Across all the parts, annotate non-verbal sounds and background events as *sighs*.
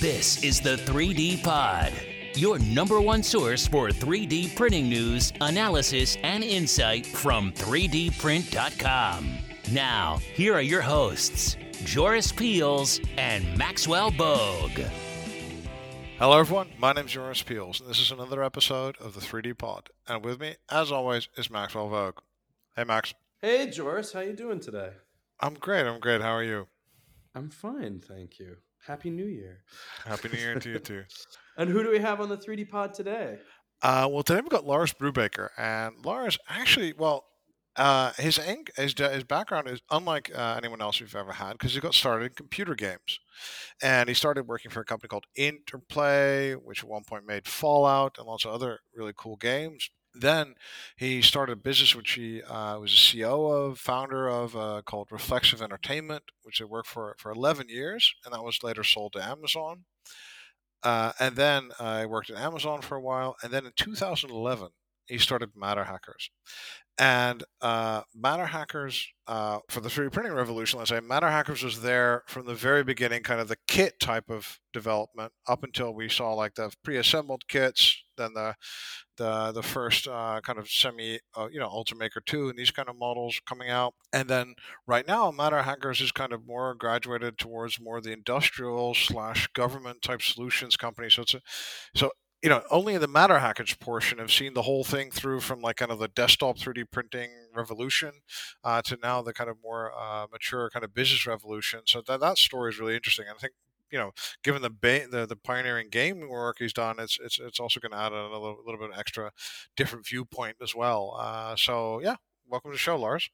This is the 3D Pod, your number one source for 3D printing news, analysis, and insight from 3dprint.com. Now, here are your hosts, Joris Peels and Maxwell Bogue. Hello, everyone. My name is Joris Peels, and this is another episode of the 3D Pod. And with me, as always, is Maxwell Bogue. Hey, Max. Hey, Joris. How you doing today? I'm great. I'm great. How are you? I'm fine, thank you. Happy New Year. Happy New Year to you too. *laughs* And who do we have on the 3D Pod today? Uh, well, today we've got Lars Brubaker, and Lars actually, well, uh, his, ink, his his background is unlike uh, anyone else we've ever had because he got started in computer games, and he started working for a company called Interplay, which at one point made Fallout and lots of other really cool games. Then he started a business which he uh, was a CEO of, founder of, uh, called Reflexive Entertainment, which he worked for for 11 years, and that was later sold to Amazon. Uh, and then I worked at Amazon for a while, and then in 2011 he started Matter Hackers. And uh, Matter Hackers, uh, for the 3D printing revolution, let's say, Matter Hackers was there from the very beginning, kind of the kit type of development, up until we saw like the pre-assembled kits, then the the the first uh, kind of semi, uh, you know, Ultimaker 2 and these kind of models coming out. And then right now, Matter Hackers is kind of more graduated towards more the industrial slash government type solutions company. So it's a, so you know, only in the matter hackage portion have seen the whole thing through from like kind of the desktop 3D printing revolution uh, to now the kind of more uh, mature kind of business revolution. So that that story is really interesting. And I think you know, given the ba- the, the pioneering game work he's done, it's it's it's also going to add a little, little bit extra different viewpoint as well. Uh, so yeah, welcome to the show, Lars.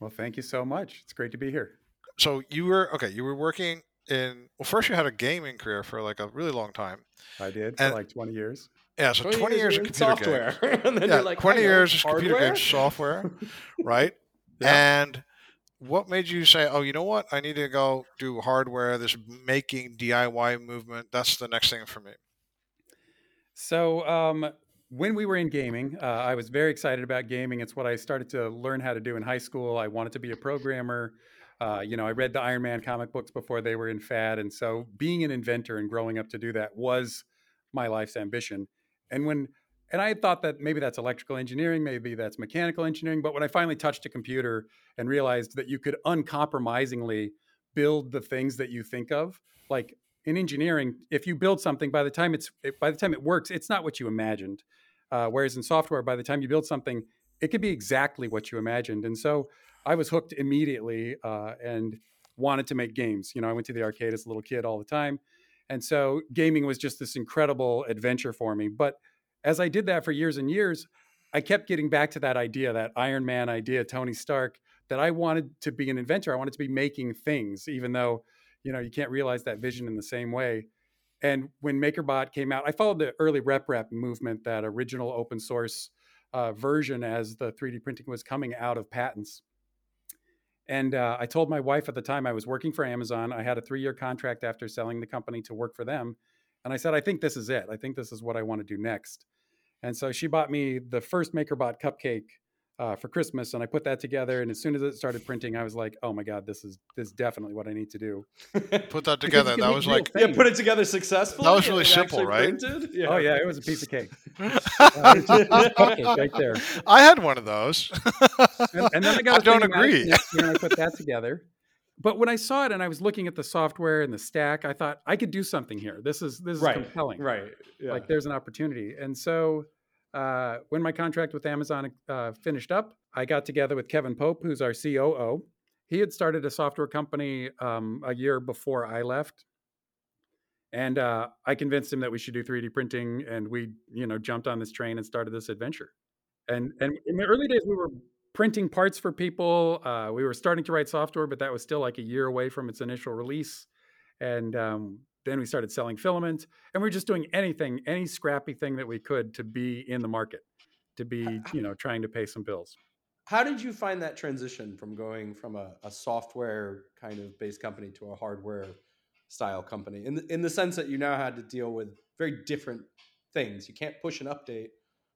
Well, thank you so much. It's great to be here. So you were okay. You were working in well first you had a gaming career for like a really long time i did for and, like 20 years. Yeah so 20, 20 years, years of computer software. Games. *laughs* and then yeah, like 20 years of hardware? computer games software *laughs* right? Yeah. and what made you say oh you know what? I need to go do hardware this making diy movement. That's the next thing for me. So um, when we were in gaming uh, i was very excited about gaming. It's what i started to learn how to do in high school. I wanted to be a programmer uh, you know, I read the Iron Man comic books before they were in fad, and so being an inventor and growing up to do that was my life's ambition. And when and I thought that maybe that's electrical engineering, maybe that's mechanical engineering, but when I finally touched a computer and realized that you could uncompromisingly build the things that you think of, like in engineering, if you build something, by the time it's by the time it works, it's not what you imagined. Uh, whereas in software, by the time you build something, it could be exactly what you imagined. And so I was hooked immediately uh, and wanted to make games. You know, I went to the arcade as a little kid all the time. And so gaming was just this incredible adventure for me. But as I did that for years and years, I kept getting back to that idea, that Iron Man idea, Tony Stark, that I wanted to be an inventor. I wanted to be making things, even though, you know, you can't realize that vision in the same way. And when MakerBot came out, I followed the early RepRap movement, that original open source uh, version as the 3D printing was coming out of patents. And uh, I told my wife at the time I was working for Amazon. I had a three year contract after selling the company to work for them. And I said, I think this is it. I think this is what I want to do next. And so she bought me the first MakerBot cupcake uh, for Christmas, and I put that together. And as soon as it started printing, I was like, "Oh my god, this is this is definitely what I need to do." *laughs* put that *laughs* together. that was like yeah, put it together successfully. That was really simple, right? Yeah. Oh yeah, it was a piece of cake. *laughs* uh, right there. I had one of those. and, and, then I got. I don't agree. And I put that together. But when I saw it and I was looking at the software and the stack, I thought I could do something here. This is this is right. compelling. Right. Yeah. Like there's an opportunity. And so uh, when my contract with Amazon uh, finished up, I got together with Kevin Pope, who's our COO. He had started a software company um, a year before I left, and uh, I convinced him that we should do 3D printing, and we, you know, jumped on this train and started this adventure. And and in the early days, we were printing parts for people. Uh, we were starting to write software, but that was still like a year away from its initial release. And um, then we started selling filament, and we are just doing anything, any scrappy thing that we could to be in the market, to be, you know, trying to pay some bills. How did you find that transition from going from a, a software kind of based company to a hardware style company? In the, in the sense that you now had to deal with very different things. You can't push an update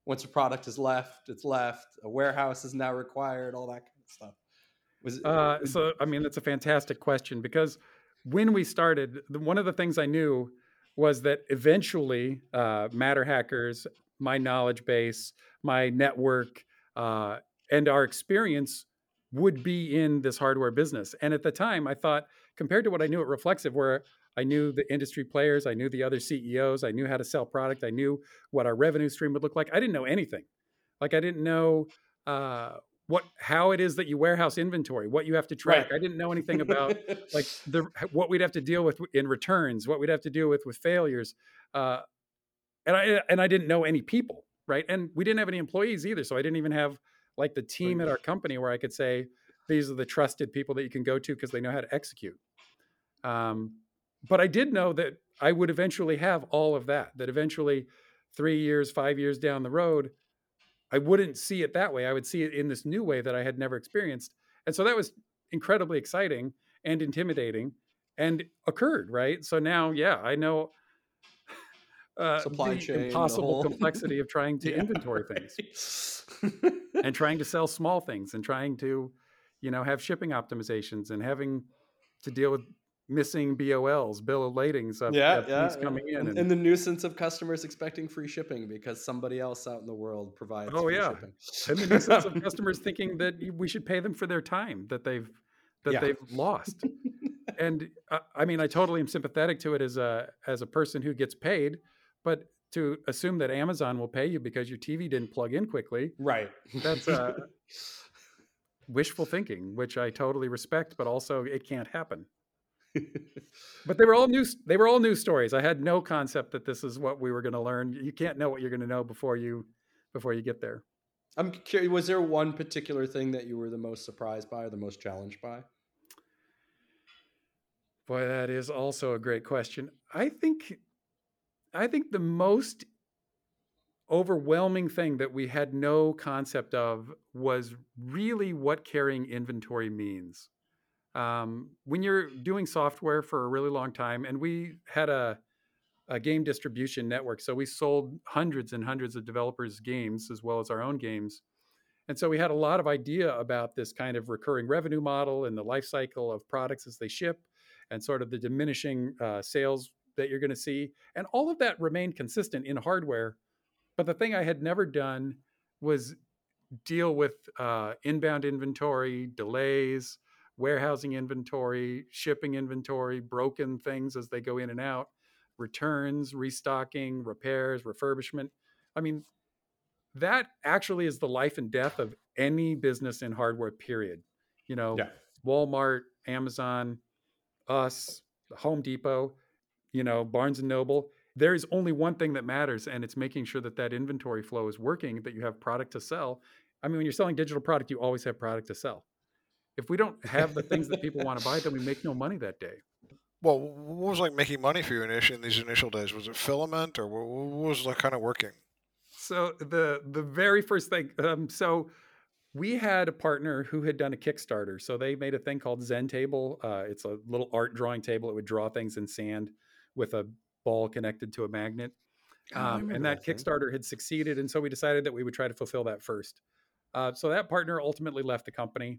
once a product is left, it's left. A warehouse is now required. All that kind of stuff. Was, uh, so I mean, that's a fantastic question because when we started, one of the things I knew was that eventually uh, Matter Hackers, my knowledge base, my network, uh, and our experience would be in this hardware business. And at the time, I thought, compared to what I knew at Reflexive, where I knew the industry players, I knew the other CEOs, I knew how to sell product, I knew what our revenue stream would look like. I didn't know anything. Like I didn't know uh, what how it is that you warehouse inventory, what you have to track. Right. I didn't know anything about like *laughs* the what we'd have to deal with in returns, what we'd have to deal with with failures, uh, and I and I didn't know any people, right? And we didn't have any employees either, so I didn't even have like the team at our company where I could say these are the trusted people that you can go to because they know how to execute. Um, but I did know that I would eventually have all of that. That eventually, three years, five years down the road, I wouldn't see it that way. I would see it in this new way that I had never experienced. And so that was incredibly exciting and intimidating and occurred, right? So now, yeah, I know *sighs* uh, supply the chain, impossible the complexity of trying *laughs* to yeah, inventory right. things and trying to sell small things and trying to, you know, have shipping optimizations and having to deal with missing BOLs, bill of ladings of, yeah, of yeah, coming in. And, and, the nuisance of customers expecting free shipping because somebody else out in the world provides oh, yeah. shipping. And the nuisance of *laughs* customers thinking that we should pay them for their time that they've that yeah. they've lost. and uh, I mean, I totally am sympathetic to it as a as a person who gets paid, but to assume that Amazon will pay you because your TV didn't plug in quickly, right? That's uh, *laughs* wishful thinking, which I totally respect, but also it can't happen but they were all new. They were all new stories. I had no concept that this is what we were going to learn. You can't know what you're going to know before you before you get there. I'm curious. Was there one particular thing that you were the most surprised by or the most challenged by? Boy, that is also a great question. I think, I think the most overwhelming thing that we had no concept of was really what carrying inventory means um, when you're doing software for a really long time, and we had a, a game distribution network, so we sold hundreds and hundreds of developers' games as well as our own games. And so we had a lot of idea about this kind of recurring revenue model and the life cycle of products as they ship and sort of the diminishing uh, sales that you're going to see. And all of that remained consistent in hardware. But the thing I had never done was deal with uh, inbound inventory, delays, warehousing inventory, shipping inventory, broken things as they go in and out, returns, restocking, repairs, refurbishment. I mean, that actually is the life and death of any business in hardware, period. You know, yeah. Walmart, Amazon, us, Home Depot, you know, Barnes and Noble. There is only one thing that matters, and it's making sure that that inventory flow is working, that you have product to sell. I mean, when you're selling digital product, you always have product to sell if we don't have the things that people want to buy, then we make no money that day. Well, what was like making money for you in, in these initial days? Was it filament, or what was like kind of working? So the the very first thing, um, so we had a partner who had done a Kickstarter. So they made a thing called Zen Table. Uh, it's a little art drawing table. It would draw things in sand with a ball connected to a magnet. Oh, um, and that, that Kickstarter had succeeded, and so we decided that we would try to fulfill that first. Uh, so that partner ultimately left the company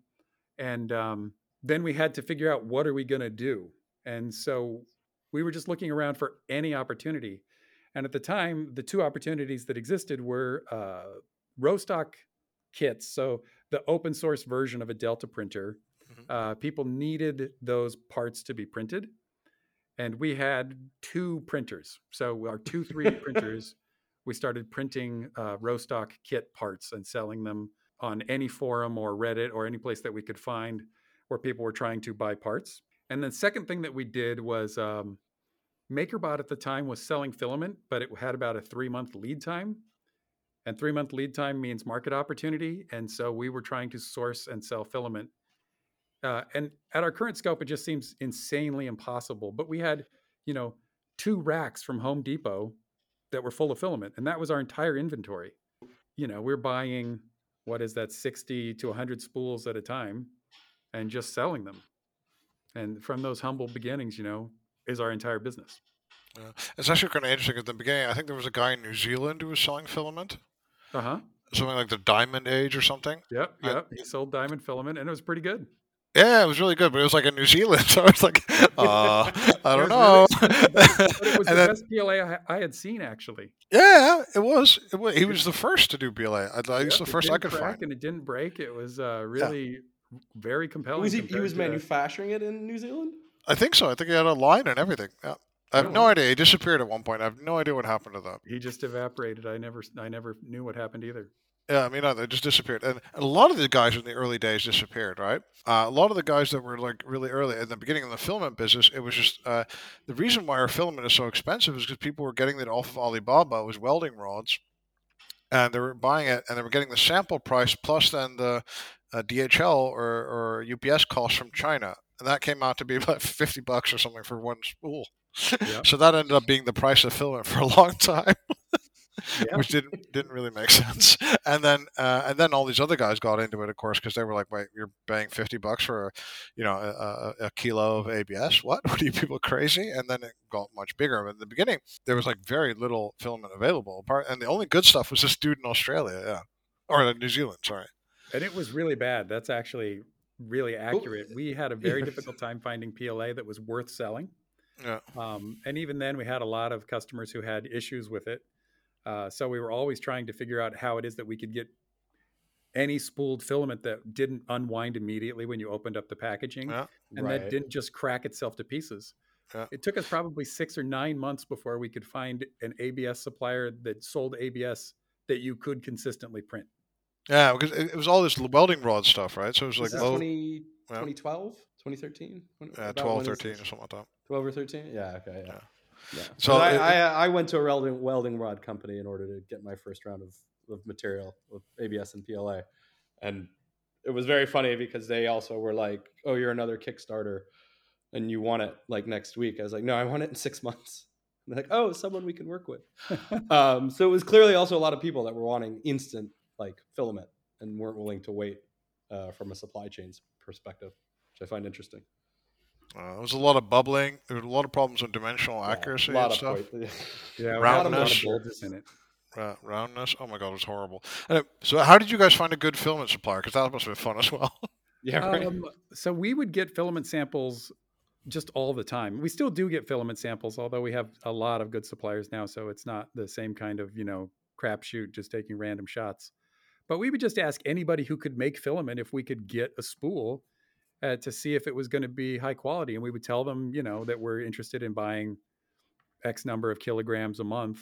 and um, then we had to figure out what are we going to do and so we were just looking around for any opportunity and at the time the two opportunities that existed were uh, Rostock kits so the open source version of a delta printer mm-hmm. uh, people needed those parts to be printed and we had two printers so our two 3d *laughs* printers we started printing uh, Rostock kit parts and selling them on any forum or Reddit or any place that we could find where people were trying to buy parts. And the second thing that we did was um, MakerBot at the time was selling filament, but it had about a three month lead time. And three month lead time means market opportunity. And so we were trying to source and sell filament. Uh, and at our current scope, it just seems insanely impossible. But we had, you know, two racks from Home Depot that were full of filament, and that was our entire inventory. You know, we're buying what is that 60 to 100 spools at a time and just selling them. And from those humble beginnings you know is our entire business. Yeah. it's actually kind of interesting at the beginning i think there was a guy in new zealand who was selling filament. Uh-huh. Something like the diamond age or something. Yep yep. He sold diamond filament and it was pretty good Yeah, it was really good, but it was like in New Zealand, *laughs* so I was like, uh, *laughs* I don't know. really *laughs* but, but it was and the then, best PLA I, I had seen actually. yeah, it was. It was. He was the first to do PLA. I, I yep, it's the first I could crack find. and it didn't break. It was uh, Yeah, really very Was compelling he? He was to manufacturing it in New Zealand. I think so. I think he had a line and everything. Yeah. I have no idea. He disappeared at one point. I have no idea what happened to that. he just evaporated. I never I never knew what happened either. Yeah, I mean, no, they just disappeared. And, a lot of the guys in the early days disappeared, right? Uh, a lot of the guys that were like really early in the beginning of the filament business, it was just uh, the reason why our filament is so expensive is because people were getting it off of Alibaba. It was welding rods, and they were buying it, and they were getting the sample price plus then the uh, DHL or, or UPS cost from China, and that came out to be *laughs* about fifty bucks or something for one spool. Yep. *laughs* so that ended up being the price of filament for a long *laughs* time Yeah. which didn't didn't really make *laughs* sense. And then uh, and then all these other guys got into it, of course, because they were like, "Wait, you're paying fifty bucks for a, you know a, a, kilo of ABS? What? *laughs* What are you people crazy?" And then it got much bigger. But in the beginning, there was like very little filament available, apart, and the only good stuff was this dude in Australia, yeah, or New Zealand, sorry. And it was really bad. That's actually really accurate. We had a *laughs* very difficult time finding PLA that was worth selling. Yeah, Um, and even then, we had a lot of customers who had issues with it. Uh, so we were always trying to figure out how it is that we could get any spooled filament that didn't unwind immediately when you opened up the packaging yeah, and that didn't just crack itself to pieces. yeah. It took us probably six or nine months before we could find an ABS supplier that sold ABS that you could consistently print. Yeah, because it, was all this welding rod stuff, right? So it was like low, 20, yeah, 2012, 2013? When, uh, 12, 13 or something like that. 12 or 13? Yeah, okay, yeah. Yeah. Yeah. So I, it, I, I went to a welding, welding rod company in order to get my first round of, of material with ABS and PLA. And it was very funny because they also were like, oh, you're another Kickstarter and you want it like next week. I was like, no, I want it in six *laughs* months. And they're like, oh, someone we can work with. *laughs* Um, so it was clearly also a lot of people that were wanting instant like filament and weren't willing to wait uh, from a supply chain's perspective, which I find interesting. Uh, there was a lot of bubbling. There were a lot of problems with dimensional Yeah, accuracy a lot and of stuff. point. *laughs* Yeah, a we had a lot of Roundness. in it. Uh, roundness. Oh my god, it was horrible. Uh, so, how did you guys find a good filament supplier? Because that must have been fun as well. *laughs* Yeah, right. Um, so we would get filament samples just all the time. We still do get filament samples, although we have a lot of good suppliers now. So it's not the same kind of, you know, crapshoot, just taking random shots. But we would just ask anybody who could make filament if we could get a spool uh, to see if it was going to be high quality. And we would tell them, you know, that we're interested in buying X number of kilograms a month.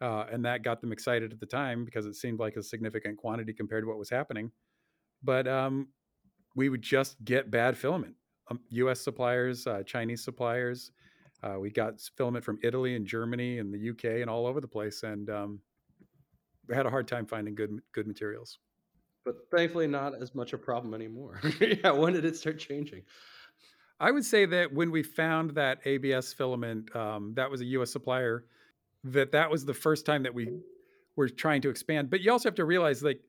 Uh, and that got them excited at the time because it seemed like a significant quantity compared to what was happening. But um, we would just get bad filament. Um, U.S. suppliers, uh, Chinese suppliers. Uh, we got filament from Italy and Germany and the UK and all over the place, and um, we had a hard time finding good good materials. But thankfully not as much a problem anymore. *laughs* yeah, when did it start changing? I would say that when we found that ABS filament, um, that was a U.S. supplier, that that was the first time that we were trying to expand. But you also have to realize, like,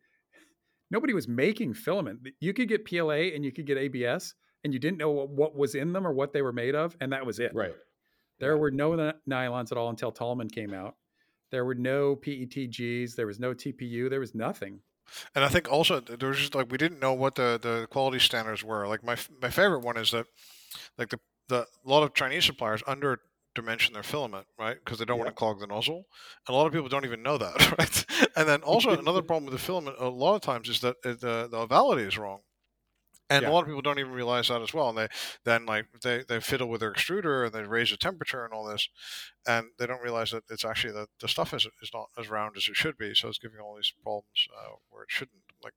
nobody was making filament. You could get PLA and you could get ABS, and you didn't know what, what was in them or what they were made of, and that was it. Right. There Yeah. were no ny- nylons at all until Taulman came out. There were no PETGs. There was no TPU. There was nothing. And I think also th- there was just like we didn't know what the, the quality standards were. Like my my favorite one is that like the the a lot of Chinese suppliers under dimension their filament, right? Because they don't want to clog the nozzle. And a lot of people don't even know that, *laughs* right? And then also *laughs* another problem with the filament a lot of times is that it, the the ovality is wrong. And Yeah. a lot of people don't even realize that as well. And they then like they, they fiddle with their extruder and they raise the temperature and all this, and they don't realize that it's actually that the stuff is is not as round as it should be. So it's giving all these problems uh, where it shouldn't. Like,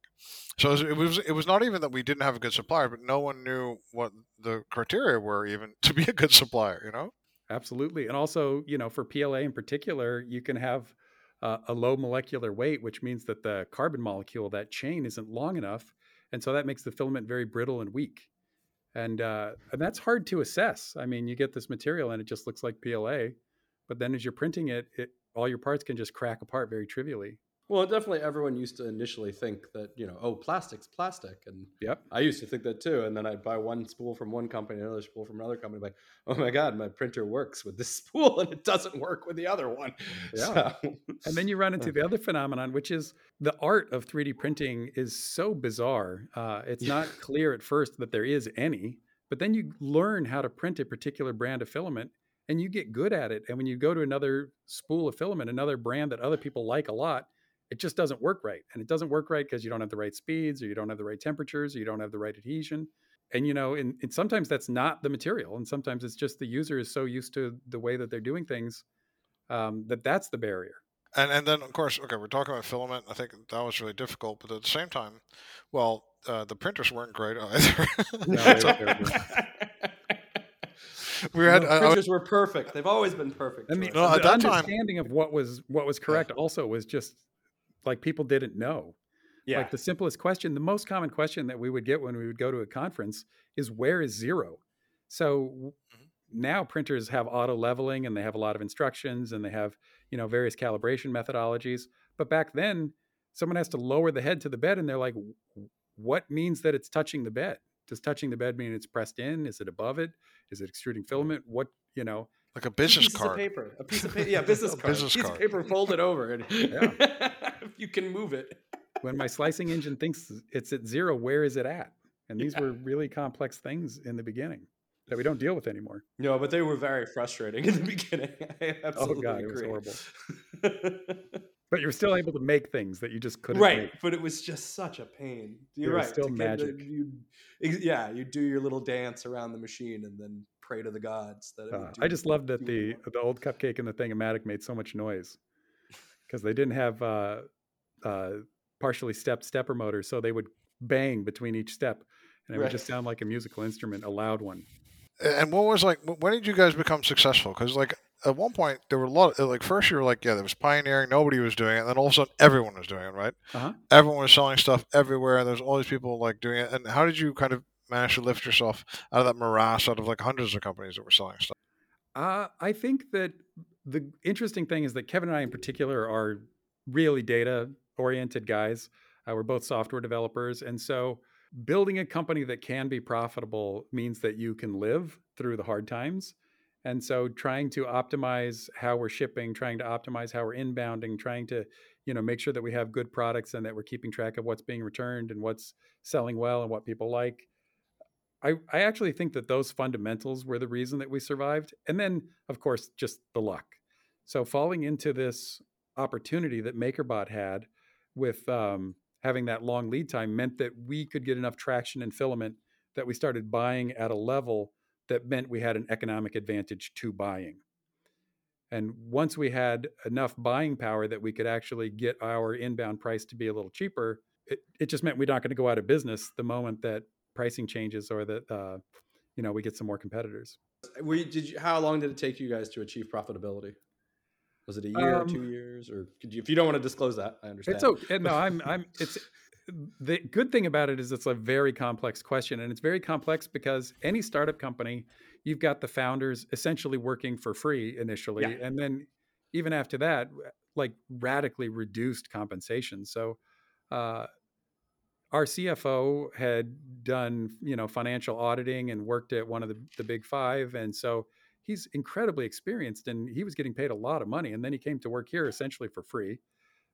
so it was, it was not even that we didn't have a good supplier, but no one knew what the criteria were even *laughs* to be a good supplier. You know? Absolutely. And also, you know, for PLA in particular, you can have uh, a low molecular weight, which means that the carbon molecule, that chain, isn't long enough. And so that makes the filament very brittle and weak. And, uh, and that's hard to assess. I mean, you get this material and it just looks like PLA, but then as you're printing it, it all your parts can just crack apart very trivially. Well, definitely everyone used to initially think that, you know, oh, plastic's plastic. And Yep. I used to think that too. And then I'd buy one spool from one company, another spool from another company, like, oh my God, my printer works with this *laughs* spool and it doesn't work with the other one. *laughs* Yeah. So- And then you run into *laughs* the other phenomenon, which is the art of 3D printing is so bizarre. Uh, it's not clear at first that there is any, but then you learn how to print a particular brand of filament and you get good at it. And when you go to another spool of filament, another brand that other people like a lot, it just doesn't work right. And it doesn't work right because you don't have the right speeds or you don't have the right temperatures or you don't have the right adhesion. And you know, and, and sometimes that's not the material, and sometimes it's just the user is so used to the way that they're doing things um, that that's the barrier. And and then of course, okay, we're talking about filament. I think that was really difficult, but at the same time, well, uh, the printers weren't great *laughs* either. No, they were *laughs* we had No, uh, printers were perfect. They've always been perfect. And the, George. No, at the that time- understanding of what was what was correct also was just like people didn't know. yeah. Like the simplest question, the most common question that we would get when we would go to a conference is where is zero? So w- mm-hmm. now printers have auto leveling and they have a lot of instructions and they have, you know, various calibration methodologies. But back then, someone has to lower the head to the bed and they're like, what means that it's touching the bed? Does touching the bed mean it's pressed in? Is it above it? Is it extruding mm-hmm. filament? What, you know, like a business pieces card. Of paper, a piece of paper, *laughs* yeah, business A card, business piece card. of paper folded over, and if *laughs* you can move it. when my slicing engine thinks it's at zero, where is it at? And these were really complex things in the beginning that we don't deal with anymore. No, but they were very frustrating in the beginning. *laughs* I absolutely oh god, it was horrible. *laughs* But you were still able to make things that you just couldn't right, make. but it was just such a pain. You're It was right. still to get the- magic. you, yeah, you do your little dance around the machine and then pray to the gods that. It Uh, I just loved that the the old cupcake and the Thing-O-Matic made so much noise because they didn't have uh, uh, partially stepped stepper motors, so they would bang between each step, and it would just sound like a musical instrument, a loud one. And what was like? When did you guys become successful? Because like at one point there were a lot. Of, like first you were like, yeah, there was pioneering. Nobody was doing it. And then all of a sudden everyone was doing it. Right? Uh-huh. Everyone was selling stuff everywhere. And there's all these people like doing it. And how did you kind of manage to lift yourself out of that morass, out of like hundreds of companies that were selling stuff? Uh, I think that the interesting thing is that Kevin and I, in particular, are really data oriented guys. Uh, we're both software developers. And so building a company that can be profitable means that you can live through the hard times. And so trying to optimize how we're shipping, trying to optimize how we're inbounding, trying to, you know, make sure that we have good products and that we're keeping track of what's being returned and what's selling well and what people like. I, I actually think that those fundamentals were the reason that we survived. And then, of course, just the luck. So falling into this opportunity that MakerBot had with um, having that long lead time meant that we could get enough traction and filament that we started buying at a level that meant we had an economic advantage to buying. And once we had enough buying power that we could actually get our inbound price to be a little cheaper, it, it just meant we're not going to go out of business the moment that pricing changes or that uh, you know we get some more competitors. We did. You, how long did it take you guys to achieve profitability? Was it a year, Um, two years, or could you, if you don't want to disclose that, I understand. It's okay. No, I'm. *laughs* I'm. It's the good thing about it is it's a very complex question, and it's very complex because any startup company, you've got the founders essentially working for free initially, Yeah. and then even after that, like radically reduced compensation. So. Uh, our CFO had done, you know, financial auditing and worked at one of the, the big five, and so he's incredibly experienced, and he was getting paid a lot of money. And then he came to work here essentially for free.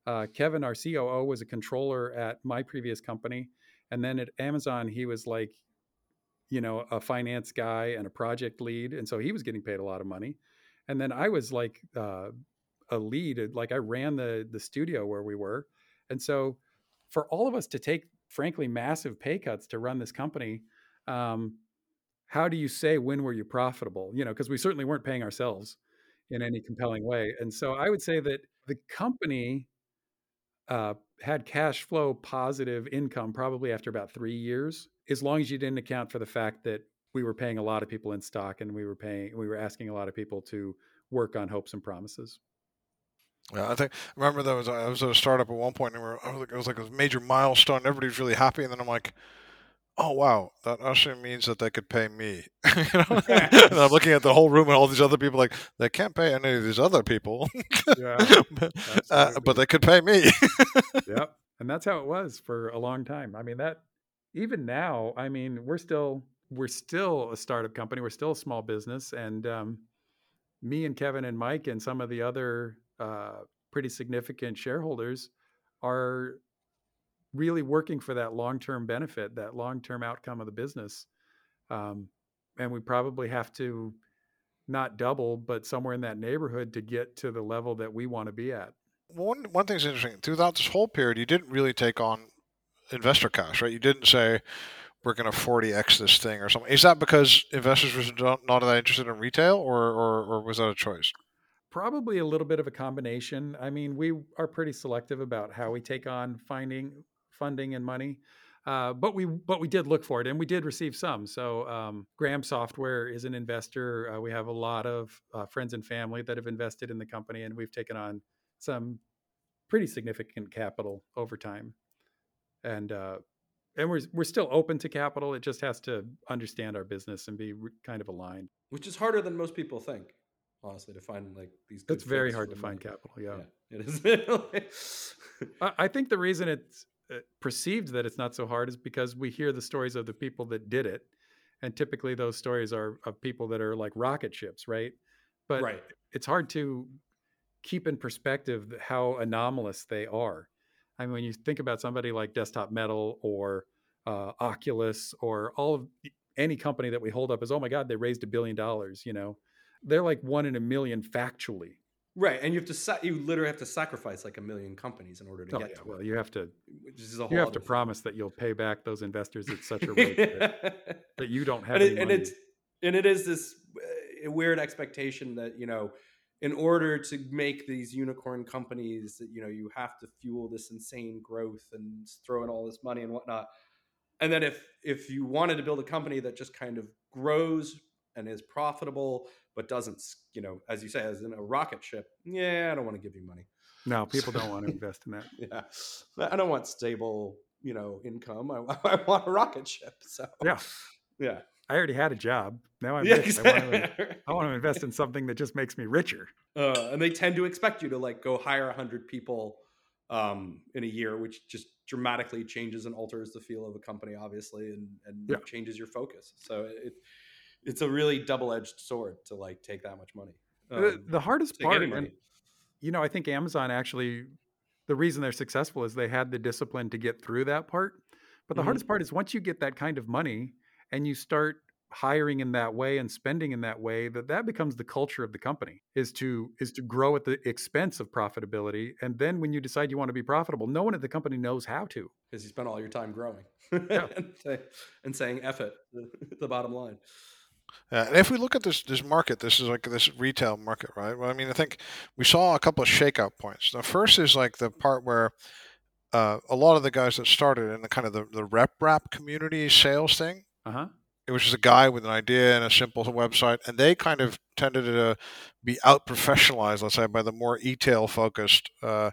Uh, Kevin, our COO, was a controller at my previous company, and then at Amazon, he was like, you know, a finance guy and a project lead, and so he was getting paid a lot of money. And then I was like uh, a lead, like I ran the the studio where we were, and so for all of us to take, frankly, massive pay cuts to run this company. Um, how do you say when were you profitable? You know, because we certainly weren't paying ourselves in any compelling way. And so I would say that the company uh, had cash flow positive income probably after about three years, as long as you didn't account for the fact that we were paying a lot of people in stock and we were paying, we were asking a lot of people to work on hopes and promises. Yeah, I think I remember that was I was at a startup at one point, and we were, it was like a major milestone. Everybody was really happy, and then I'm like, oh wow, that actually means that they could pay me. *laughs* you know? *laughs* and I'm looking at the whole room and all these other people like they can't pay any of these other people, Yeah, *laughs* but, uh, but they could pay me. yep. And that's how it was for a long time. I mean, that even now, I mean, we're still we're still a startup company. We're still a small business, and um, me and Kevin and Mike and some of the other uh, pretty significant shareholders are really working for that long-term benefit, that long-term outcome of the business. Um, and we probably have to not double, but somewhere in that neighborhood to get to the level that we want to be at. one one thing's interesting throughout this whole period, you didn't really take on investor cash, right? You didn't say we're going to 40x this thing or something. Is that because investors were not, not that interested in retail, or, or or was that a choice? Probably a little bit of a combination. I mean, we are pretty selective about how we take on finding funding and money, uh, but we but we did look for it, and we did receive some. So um, Graham Software is an investor. Uh, we have a lot of uh, friends and family that have invested in the company, and we've taken on some pretty significant capital over time. And uh, and we're we're still open to capital. It just has to understand our business and be re- kind of aligned. which is harder than most people think. Honestly, to find like these. good It's very hard to find money. capital. Yeah. Yeah, it is. *laughs* I I think the reason it's perceived that it's not so hard is because we hear the stories of the people that did it, and typically those stories are of people that are like rocket ships, right? But right. it's hard to keep in perspective how anomalous they are. I mean, when you think about somebody like Desktop Metal or uh, Oculus or all of any company that we hold up as, oh my God, they raised a billion dollars. You know, they're like one in a million factually. Right, and you have to sa- you literally have to sacrifice like a million companies in order to Oh, get yeah, to well, it, you have to which is a whole you have to thing. promise that you'll pay back those investors at such a rate that, *laughs* that you don't have and, any it, and it's and it is this uh, weird expectation that you know in order to make these unicorn companies that you know you have to fuel this insane growth and throw in all this money and whatnot and then if if you wanted to build a company that just kind of grows and is profitable but doesn't you know as you say as in a rocket ship yeah i don't want to give you money no, *laughs* people don't want to invest in that. *laughs* yeah i don't want stable you know income *laughs* i, I want a rocket ship so Yeah. yeah I already had a job. Now I'm yeah rich. I, want to, exactly. I want to invest in something that just makes me richer. uh, and they tend to expect you to like go hire 100 people um, in a year which just dramatically changes and alters the feel of a company obviously and, and Yeah. changes your focus so it it's a really double-edged sword to like take that much money The- um, the hardest part, and you know, I think Amazon actually, the reason they're successful is they had the discipline to get through that part. But the Mhm. hardest part is once you get that kind of money and you start hiring in that way and spending in that way that that becomes the culture of the company is to is to grow at the expense of profitability and then when you decide you want to be profitable no one at the company knows how to because you spend all your time growing Yeah. *laughs* and, say, and saying F it, *laughs* the bottom line. Yeah, and if we look at this this market, this is like this retail market, right? Well, I mean, I think we saw a couple of shakeout points. The first is like the part where uh, a lot of the guys that started in the kind of the, the rep rap community sales thing, uh-huh it was just a guy with an idea and a simple website, and they kind of tended to be out professionalized, let's say, by the more e-tail focused, uh,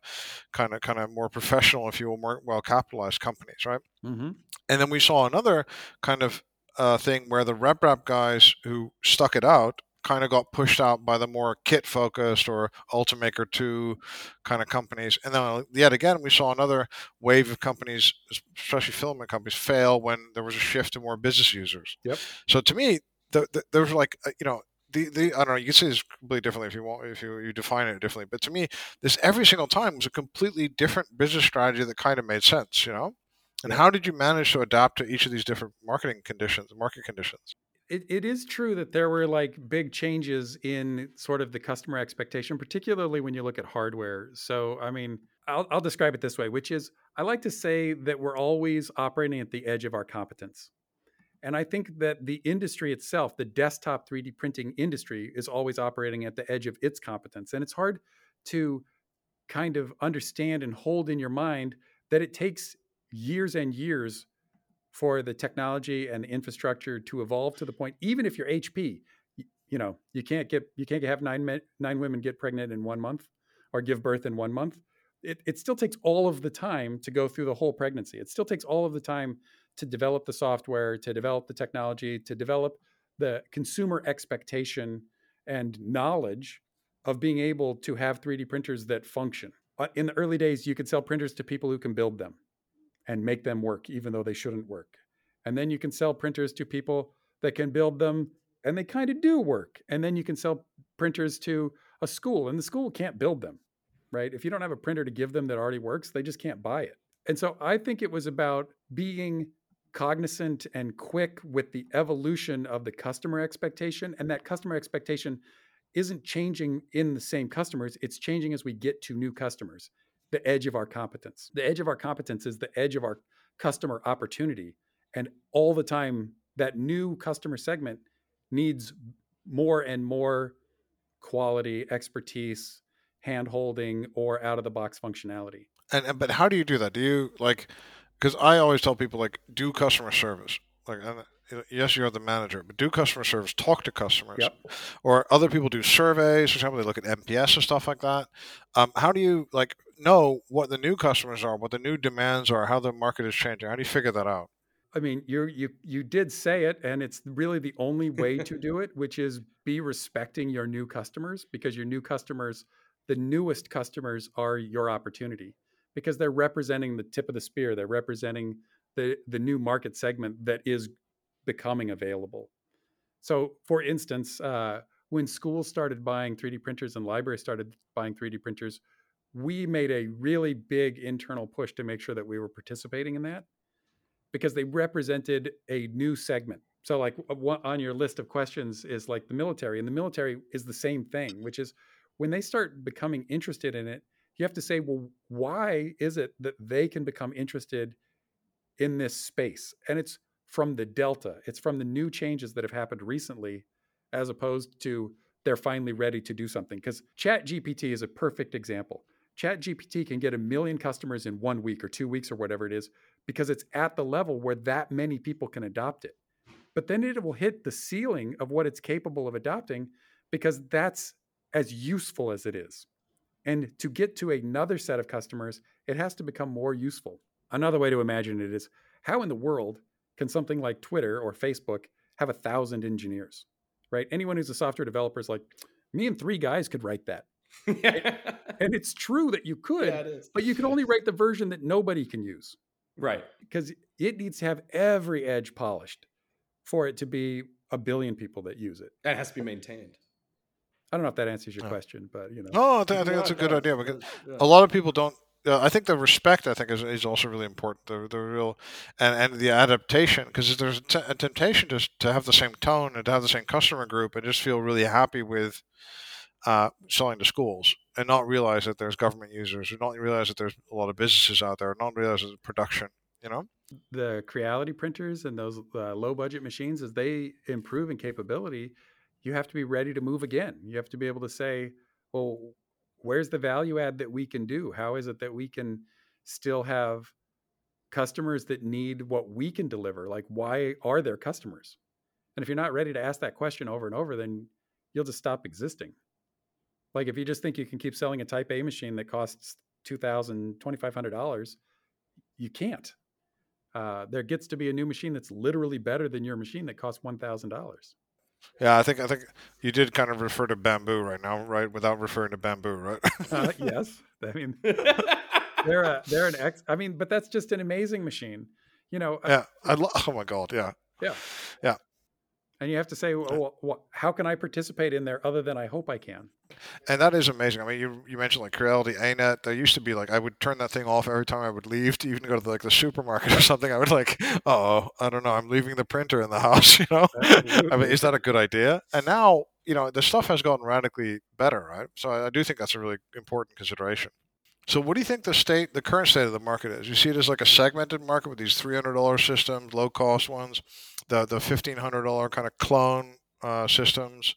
kind of kind of more professional, if you will, more well capitalized companies, right? mm-hmm. And then we saw another kind of uh, thing where the rep rap guys who stuck it out kind of got pushed out by the more kit focused or Ultimaker 2 kind of companies. And then yet again, we saw another wave of companies, especially filament companies, fail when there was a shift to more business users. Yep. So to me, the, the, there's like, uh, you know, the, the I don't know. You can say this completely differently if you want, if you, you define it differently. But to me, this every single time was a completely different business strategy that kind of made sense. You know, and how did you manage to adapt to each of these different marketing conditions, market conditions? it, it is true that there were like big changes in sort of the customer expectation, particularly when you look at hardware. So, I mean, I'll, I'll describe it this way, which is I like to say that we're always operating at the edge of our competence. And I think that the industry itself, the desktop 3D printing industry, is always operating at the edge of its competence. And it's hard to kind of understand and hold in your mind that it takes years and years for the technology and the infrastructure to evolve to the point even if you're hp you, you know you can't get you can't have nine men, nine women get pregnant in one month or give birth in one month. It, it still takes all of the time to go through the whole pregnancy. It still takes all of the time to develop the software, to develop the technology, to develop the consumer expectation and knowledge of being able to have 3D printers that function. Uh, in the early days, you could sell printers to people who can build them and make them work, even though they shouldn't work. And then you can sell printers to people that can build them and they kind of do work. And then you can sell printers to a school and the school can't build them, right? If you don't have a printer to give them that already works, they just can't buy it. And so I think it was about being cognizant and quick with the evolution of the customer expectation. And that customer expectation isn't changing in the same customers, it's changing as we get to new customers, the edge of our competence. The edge of our competence is the edge of our customer opportunity. And all the time, that new customer segment needs more and more quality, expertise, hand holding, or out of the box functionality. And, and but how do you do that? Do you like? Because I always tell people like do customer service. Like, yes, you're the manager, but do customer service. Talk to customers. Yep. Or other people do surveys. For example, they look at NPS and stuff like that. Um, how do you like know what the new customers are, what the new demands are, how the market is changing? How do you figure that out? I mean, you you you did say it, and it's really the only way to do it, *laughs* which is be respecting your new customers because your new customers, the newest customers, are your opportunity because they're representing the tip of the spear. They're representing the the new market segment that is becoming available. So, for instance, uh, when schools started buying 3D printers and libraries started buying 3D printers, we made a really big internal push to make sure that we were participating in that because they represented a new segment. So, like uh, on your list of questions is like the military, and the military is the same thing, which is when they start becoming interested in it, you have to say, well, why is it that they can become interested in this space? And it's from the delta, it's from the new changes that have happened recently, as opposed to they're finally ready to do something. Because Chat GPT is a perfect example. Chat GPT can get a million customers in one week or two weeks or whatever it is, because it's at the level where that many people can adopt it. But then it will hit the ceiling of what it's capable of adopting because that's as useful as it is. And to get to another set of customers, it has to become more useful. Another way to imagine it is how in the world can something like Twitter or Facebook have a thousand engineers, right? Anyone who's a software developer is like, me and three guys could write that. *laughs* and it's true that you could, yeah, but you can only write the version that nobody can use. Right. Because it needs to have every edge polished for it to be a billion people that use it. That has to be maintained. I don't know if that answers your question, but you know. No, I think, I think that's a good idea because yeah. a lot of people don't. Uh, I think the respect, I think, is, is also really important. The, the real and, and the adaptation, because there's a, t- a temptation to to have the same tone and to have the same customer group and just feel really happy with uh, selling to schools and not realize that there's government users, or not realize that there's a lot of businesses out there, not realize that production. You know, the Creality printers and those uh, low budget machines, as they improve in capability, you have to be ready to move again. You have to be able to say, well, where's the value add that we can do? How is it that we can still have customers that need what we can deliver? Like, why are there customers? And if you're not ready to ask that question over and over, then you'll just stop existing. Like, if you just think you can keep selling a Type A machine that costs $2,000, $2,500, you can't. Uh, there gets to be a new machine that's literally better than your machine that costs $1,000. Yeah, I think I think you did kind of refer to Bambu right now, right? Without referring to Bambu, right? uh, *laughs* yes, I mean *laughs* they're a, they're an ex. I mean, but that's just an amazing machine, you know. Uh, yeah, I lo- oh my god, yeah, yeah, yeah. And you have to say, well, well, how can I participate in there other than I hope I can? And that is amazing. I mean, you, you mentioned like Creality, ANET. There used to be like I would turn that thing off every time I would leave to even go to the, like the supermarket or something. I would like, oh, I don't know, I'm leaving the printer in the house. *laughs* You know, I mean, is that a good idea? And now, you know, the stuff has gotten radically better, right? So I, I do think that's a really important consideration. So, what do you think the state, the current state of the market is? You see it as like a segmented market with these three hundred dollar systems, low cost ones, the the fifteen hundred dollar kind of clone uh, systems,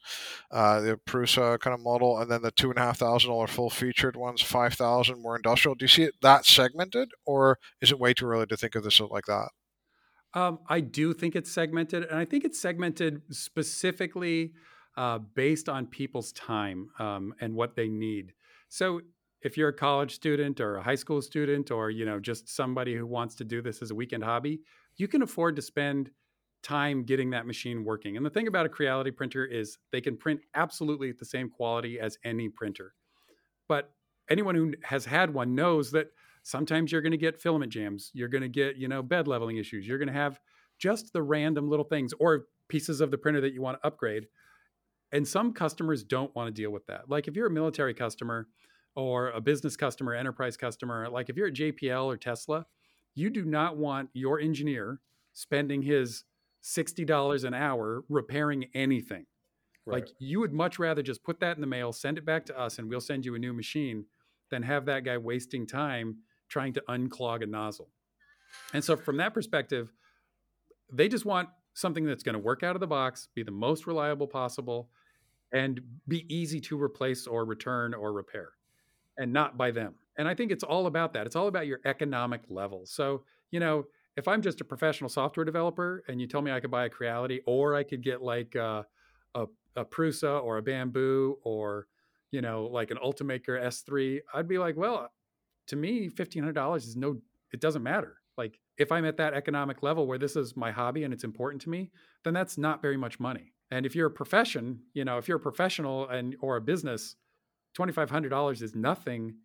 uh, the Prusa kind of model, and then the two and a half thousand dollar full featured ones, five thousand more industrial. Do you see it that segmented, or is it way too early to think of this like that? Um, I do think it's segmented, and I think it's segmented specifically uh, based on people's time um, and what they need. So if you're a college student or a high school student or you know just somebody who wants to do this as a weekend hobby you can afford to spend time getting that machine working. And the thing about a Creality printer is they can print absolutely the same quality as any printer. But anyone who has had one knows that sometimes you're going to get filament jams, you're going to get, you know, bed leveling issues, you're going to have just the random little things or pieces of the printer that you want to upgrade. And some customers don't want to deal with that. Like if you're a military customer or a business customer, enterprise customer, like if you're at JPL or Tesla, you do not want your engineer spending his $60 an hour repairing anything. Right. Like you would much rather just put that in the mail, send it back to us, and we'll send you a new machine than have that guy wasting time trying to unclog a nozzle. And so, from that perspective, they just want something that's going to work out of the box, be the most reliable possible, and be easy to replace or return or repair, and not by them. And I think it's all about that. It's all about your economic level. So, you know, if I'm just a professional software developer and you tell me I could buy a Creality or I could get like a, a, a Prusa or a Bambu or, you know, like an Ultimaker S3, I'd be like, well, to me, $1,500 is no, it doesn't matter. Like if I'm at that economic level where this is my hobby and it's important to me, then that's not very much money. And if you're a profession, you know, if you're a professional and or a business, $2,500 is nothing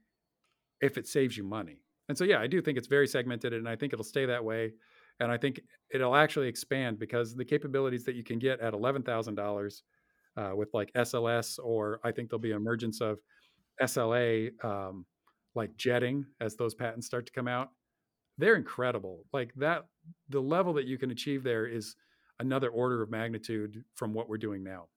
if it saves you money. And so, yeah, I do think it's very segmented and I think it'll stay that way. And I think it'll actually expand because the capabilities that you can get at $11,000 uh, with like SLS, or I think there'll be an emergence of SLA, um, like jetting as those patents start to come out. They're incredible. Like that, the level that you can achieve there is another order of magnitude from what we're doing now.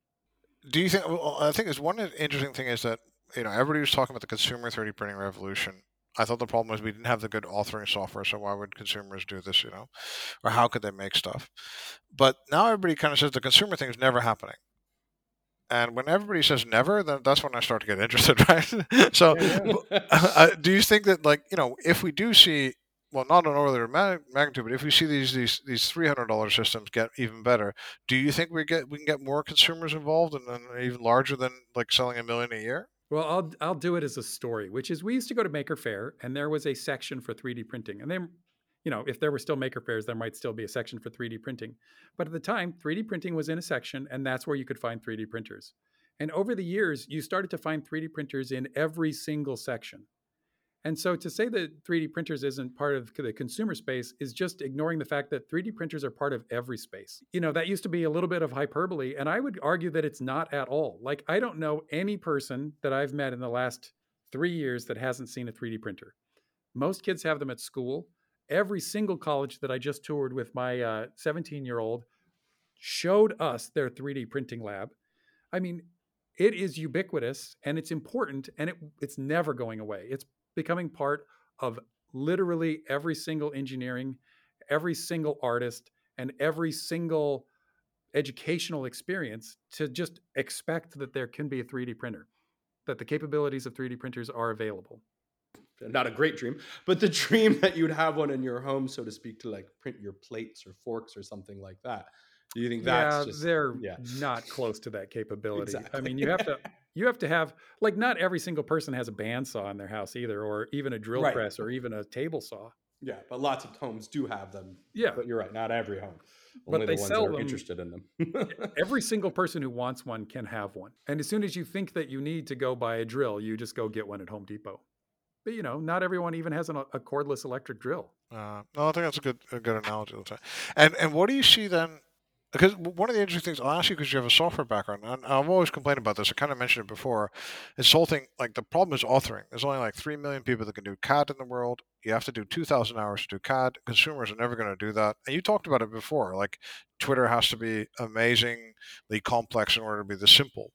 Do you think? Well, I think is one interesting thing is that you know everybody was talking about the consumer 3D printing revolution, I thought the problem was we didn't have the good authoring software, so why would consumers do this, you know? Or how could they make stuff? But now everybody kind of says the consumer thing is never happening. And when everybody says never, then that's when I start to get interested, *laughs* right? so, uh, do you think that, like, you know, if we do see, well, not an order of magnitude, but if we see these these these three hundred dollar systems get even better, do you think we get we can get more consumers involved and, and even larger than like selling a million a year? Well, I'll I'll do it as a story, which is we used to go to Maker Faire, and there was a section for 3D printing, and then, you know, if there were still Maker Faires, there might still be a section for 3D printing. But at the time, 3D printing was in a section, and that's where you could find 3D printers. And over the years, you started to find 3D printers in every single section. And so to say that 3D printers isn't part of the consumer space is just ignoring the fact that 3D printers are part of every space. You know, that used to be a little bit of hyperbole, and I would argue that it's not at all. Like, I don't know any person that I've met in the last three years that hasn't seen a 3D printer. Most kids have them at school. Every single college that I just toured with my 17 uh, year old showed us their 3D printing lab. I mean, it is ubiquitous and it's important and it, it's never going away. It's becoming part of literally every single engineering, every single artist, and every single educational experience to just expect that there can be a 3D printer, that the capabilities of 3D printers are available. Not a great dream, but the *laughs* dream that you'd have one in your home, so to speak, to like print your plates or forks or something like that. Do you think that's yeah, just, they're yeah. not close to that capability. Exactly. I mean, you have to you have to have like not every single person has a bandsaw in their house either, or even a drill right. press, or even a table saw. Yeah, but lots of homes do have them. Yeah, but you're right, not every home. Only but they the sell them. interested in them. *laughs* every single person who wants one can have one, and as soon as you think that you need to go buy a drill, you just go get one at Home Depot. But you know, not everyone even has an, a cordless electric drill. Uh, no, I think that's a good a good analogy. And and what do you see then because one of the interesting things I'll ask you because you have a software background, and I've always complained about this. I kind of mentioned it before. This whole thing, like the problem is authoring. There's only like three million people that can do CAD in the world. You have to do two thousand hours to do CAD. Consumers are never going to do that. And you talked about it before. Like Twitter has to be amazingly complex in order to be this simple.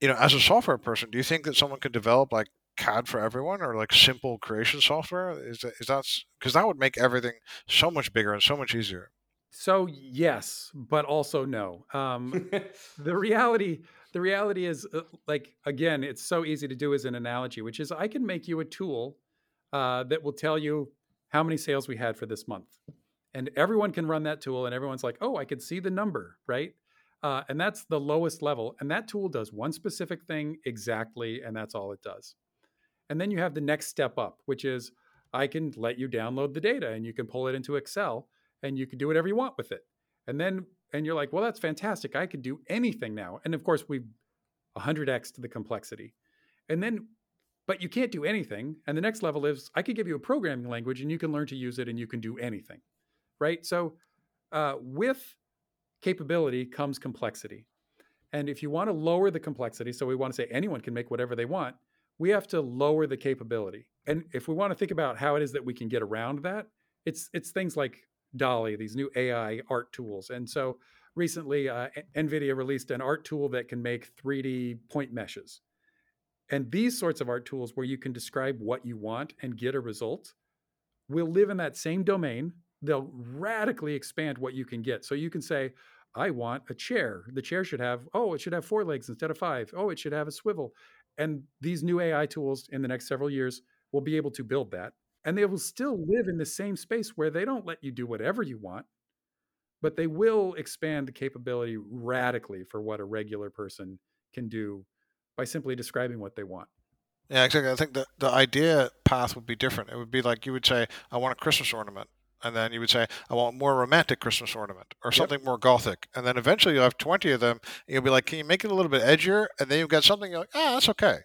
You know, as a software person, do you think that someone could develop like CAD for everyone or like simple creation software? Is that is that because that would make everything so much bigger and so much easier? So yes, but also no. Um, *laughs* the reality, the reality is, uh, like again, it's so easy to do as an analogy, which is I can make you a tool uh, that will tell you how many sales we had for this month, and everyone can run that tool, and everyone's like, oh, I can see the number, right? Uh, and that's the lowest level, and that tool does one specific thing exactly, and that's all it does. And then you have the next step up, which is I can let you download the data, and you can pull it into Excel and you can do whatever you want with it. And then, and you're like, well, that's fantastic. I could do anything now. And of course, we 100x to the complexity. And then, but you can't do anything. And the next level is I could give you a programming language and you can learn to use it and you can do anything. Right. So, uh, with capability comes complexity. And if you want to lower the complexity, so we want to say anyone can make whatever they want, we have to lower the capability. And if we want to think about how it is that we can get around that, it's it's things like DALL-E, these new AI art tools. And so recently, uh, NVIDIA released an art tool that can make 3D point meshes. And these sorts of art tools, where you can describe what you want and get a result, will live in that same domain. They'll radically expand what you can get. So you can say, I want a chair. The chair should have, oh, it should have four legs instead of five. Oh, it should have a swivel. And these new AI tools in the next several years will be able to build that. And they will still live in the same space where they don't let you do whatever you want, but they will expand the capability radically for what a regular person can do by simply describing what they want. Yeah, exactly. I think the, the idea path would be different. It would be like you would say, I want a Christmas ornament and then you would say, I want more romantic Christmas ornament or something yep. more gothic. And then eventually you'll have 20 of them. you'll be like, can you make it a little bit edgier? And then you've got something you're like, ah, that's okay.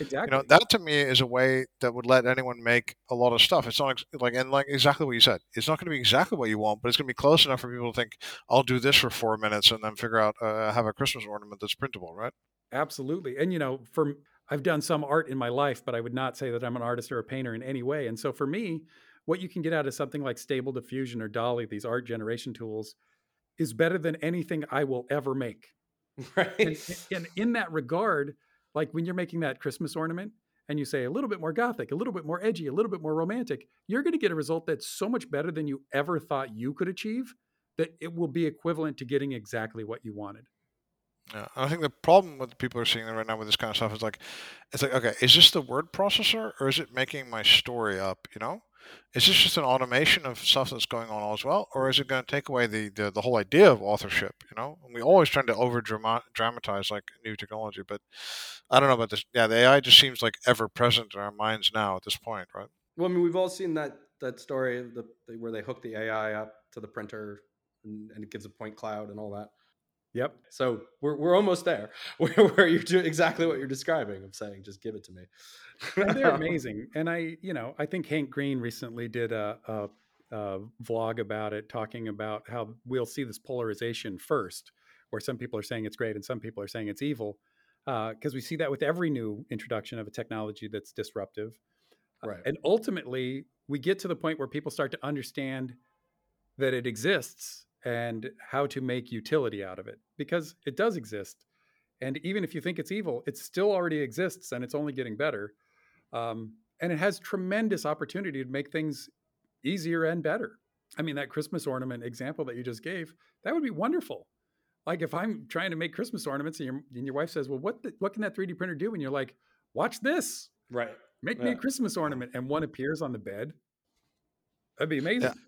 Exactly. You know, that to me is a way that would let anyone make a lot of stuff. It's not like, and like exactly what you said. It's not going to be exactly what you want, but it's going to be close enough for people to think, I'll do this for four minutes and then figure out, uh, have a Christmas ornament that's printable, right? Absolutely. And, you know, for, I've done some art in my life, but I would not say that I'm an artist or a painter in any way. And so for me, what you can get out of something like Stable Diffusion or DALL-E, these art generation tools, is better than anything I will ever make. *laughs* Right. And, and, in that regard, like when you're making that Christmas ornament and you say a little bit more gothic, a little bit more edgy, a little bit more romantic, you're going to get a result that's so much better than you ever thought you could achieve that it will be equivalent to getting exactly what you wanted. Yeah, I think the problem with people are seeing right now with this kind of stuff is like, it's like, okay, is this the word processor or is it making my story up? You know, is this just an automation of stuff that's going on as well, or is it going to take away the, the, the whole idea of authorship? You know, and we always trying to over dramatize like new technology, but I don't know about this. Yeah, the AI just seems like ever present in our minds now at this point, right? Well, I mean, we've all seen that that story the, where they hook the AI up to the printer and, and, it gives a point cloud and all that. Yep. So we're we're almost there, *laughs* where, where you're doing exactly what you're describing of saying, just give it to me. *laughs* and they're amazing. And I, you know, I think Hank Green recently did a, a, a vlog about it, talking about how we'll see this polarization first, where some people are saying it's great and some people are saying it's evil, because uh, we see that with every new introduction of a technology that's disruptive. Uh, right. Uh, and ultimately, we get to the point where people start to understand that it exists and how to make utility out of it because it does exist. And even if you think it's evil, it still already exists and it's only getting better. Um, and it has tremendous opportunity to make things easier and better. I mean, that Christmas ornament example that you just gave, that would be wonderful. Like if I'm trying to make Christmas ornaments and your, and your wife says, well, what, the, what can that 3D printer do? And you're like, watch this. Right. Make yeah. me a Christmas ornament. And one appears on the bed. That'd be amazing. Yeah.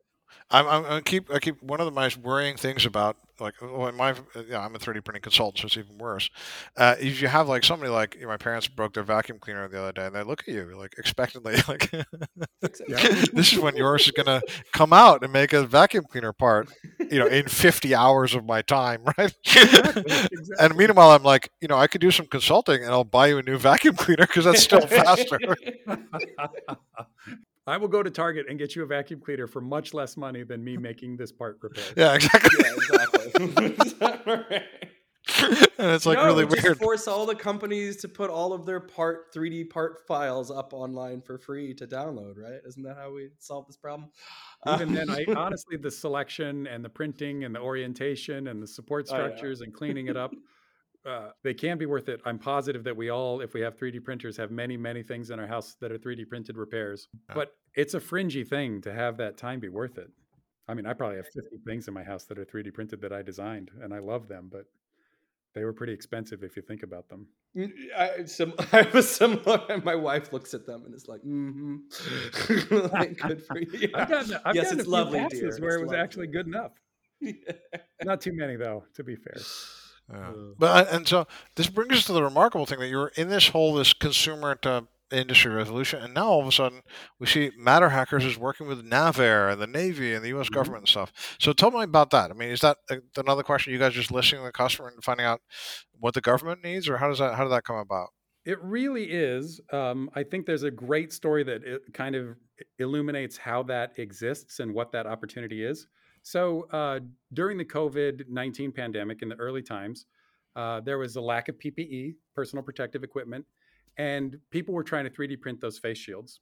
I'm, I'm, i keep I keep one of the most worrying things about like well, my yeah I'm a 3D printing consultant so it's even worse. Uh, if you have like somebody like you know, my parents broke their vacuum cleaner the other day and they look at you like expectantly *laughs* like *laughs* this is when yours is gonna come out and make a vacuum cleaner part you know in 50 hours of my time *laughs* right exactly, exactly. and meanwhile I'm like you know I could do some consulting and I'll buy you a new vacuum cleaner because that's still faster. I will go to Target and get you a vacuum cleaner for much less money than me making this part repair. Yeah, exactly. Yeah, exactly. *laughs* *laughs* and it's like no, really just weird. Force all the companies to put all of their part 3D part files up online for free to download, right? Isn't that how we solve this problem? *sighs* Even then, I *laughs* honestly the selection and the printing and the orientation and the support structures and cleaning it up uh, they can be worth it. I'm positive that we all, if we have 3D printers, have many, many things in our house that are 3D printed repairs. But it's a fringy thing to have that time be worth it. I mean, I probably have 50 things in my house that are 3D printed that I designed, and I love them, but they were pretty expensive if you think about them. Mm, I, some, *laughs* I was similar, and my wife looks at them and is like, "Mm-hmm, *laughs* like, *laughs* good for you." I've gotten, I've yes, it's lovely, dear. Where it's it was lovely. actually good enough. yeah. Not too many, though, to be fair. Yeah. But and so this brings us to the remarkable thing that you're in this whole this consumer to industry revolution, and now all of a sudden we see MatterHackers is working with NAVAIR and the Navy and the U.S. Mhm. government and stuff. So tell me about that. I mean, is that uh, another question? You guys just listening to the customer and finding out what the government needs, or how does that how did that come about? It really is. Um, I think there's a great story that it kind of illuminates how that exists and what that opportunity is. So uh, during the COVID 19 pandemic in the early times, uh, there was a lack of PPE, personal protective equipment, and people were trying to 3D print those face shields.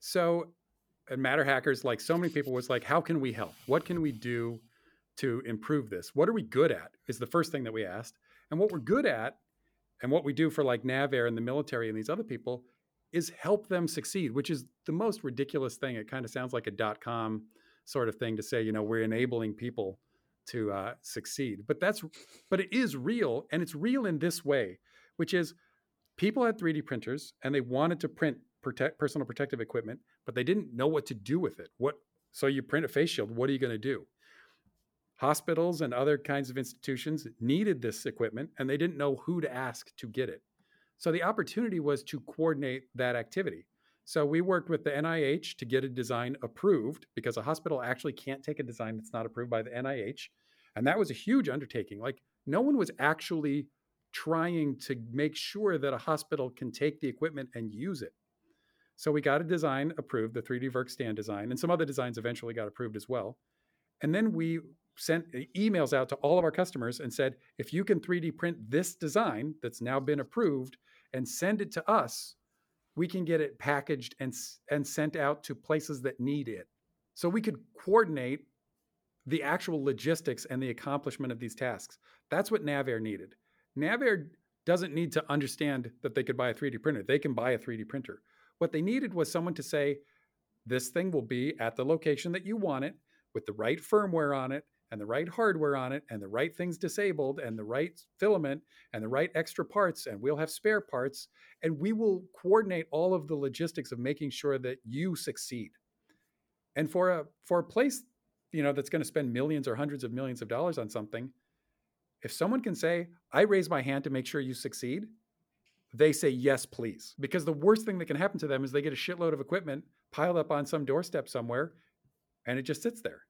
So, and MatterHackers, like so many people, was like, how can we help? What can we do to improve this? What are we good at? Is the first thing that we asked. And what we're good at, and what we do for like NavAir and the military and these other people, is help them succeed, which is the most ridiculous thing. It kind of sounds like a dot com sort of thing to say, you know, we're enabling people to uh, succeed. But that's, but it is real, and it's real in this way, which is people had 3D printers and they wanted to print protect, personal protective equipment, but they didn't know what to do with it. What so you print a face shield? What are you going to do? Hospitals and other kinds of institutions needed this equipment, and they didn't know who to ask to get it. So the opportunity was to coordinate that activity. So we worked with the NIH to get a design approved because a hospital actually can't take a design that's not approved by the NIH. And that was a huge undertaking. Like no one was actually trying to make sure that a hospital can take the equipment and use it. So we got a design approved, the 3DVerkstan design, and some other designs eventually got approved as well. And then we sent emails out to all of our customers and said, if you can 3D print this design that's now been approved and send it to us, we can get it packaged and, and sent out to places that need it. So we could coordinate the actual logistics and the accomplishment of these tasks. That's what NavAir needed. NavAir doesn't need to understand that they could buy a 3D printer. They can buy a 3D printer. What they needed was someone to say, this thing will be at the location that you want it with the right firmware on it and the right hardware on it and the right things disabled and the right filament and the right extra parts and we'll have spare parts and we will coordinate all of the logistics of making sure that you succeed and for a for a place you know that's going to spend millions or hundreds of millions of dollars on something if someone can say i raise my hand to make sure you succeed they say yes please. Because the worst thing that can happen to them is they get a shitload of equipment piled up on some doorstep somewhere and it just sits there.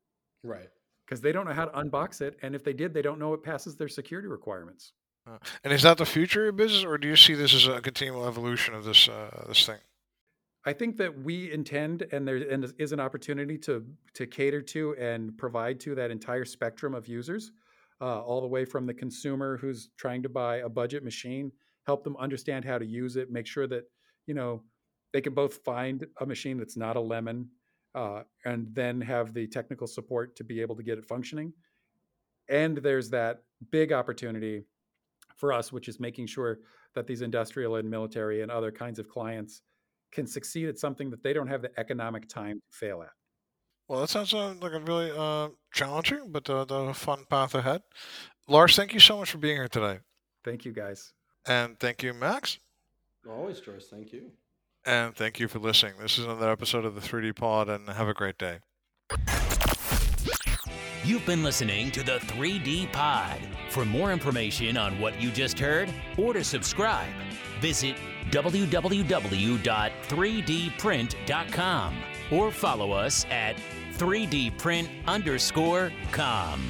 Right. because they don't know how to unbox it and if they did they don't know it passes their security requirements. Uh, and is that the future of business, or do you see this as a continual evolution of this uh, this thing? I think that we intend, and there and is an opportunity to to cater to and provide to that entire spectrum of users, uh, all the way from the consumer who's trying to buy a budget machine, help them understand how to use it, make sure that you know they can both find a machine that's not a lemon, uh, and then have the technical support to be able to get it functioning. And there's that big opportunity for us, which is making sure that these industrial and military and other kinds of clients can succeed at something that they don't have the economic time to fail at. Well, that sounds uh, like a really uh, challenging but uh, the fun path ahead. Lars, thank you so much for being here today, Thank you, guys. and thank you, Max, Always, Joris. Thank you. and thank you for listening. This is another episode of the 3D Pod, and have a great day. You've been listening to the 3D Pod. For more information on what you just heard or to subscribe, visit www.3dprint.com or follow us at 3dprint underscore com.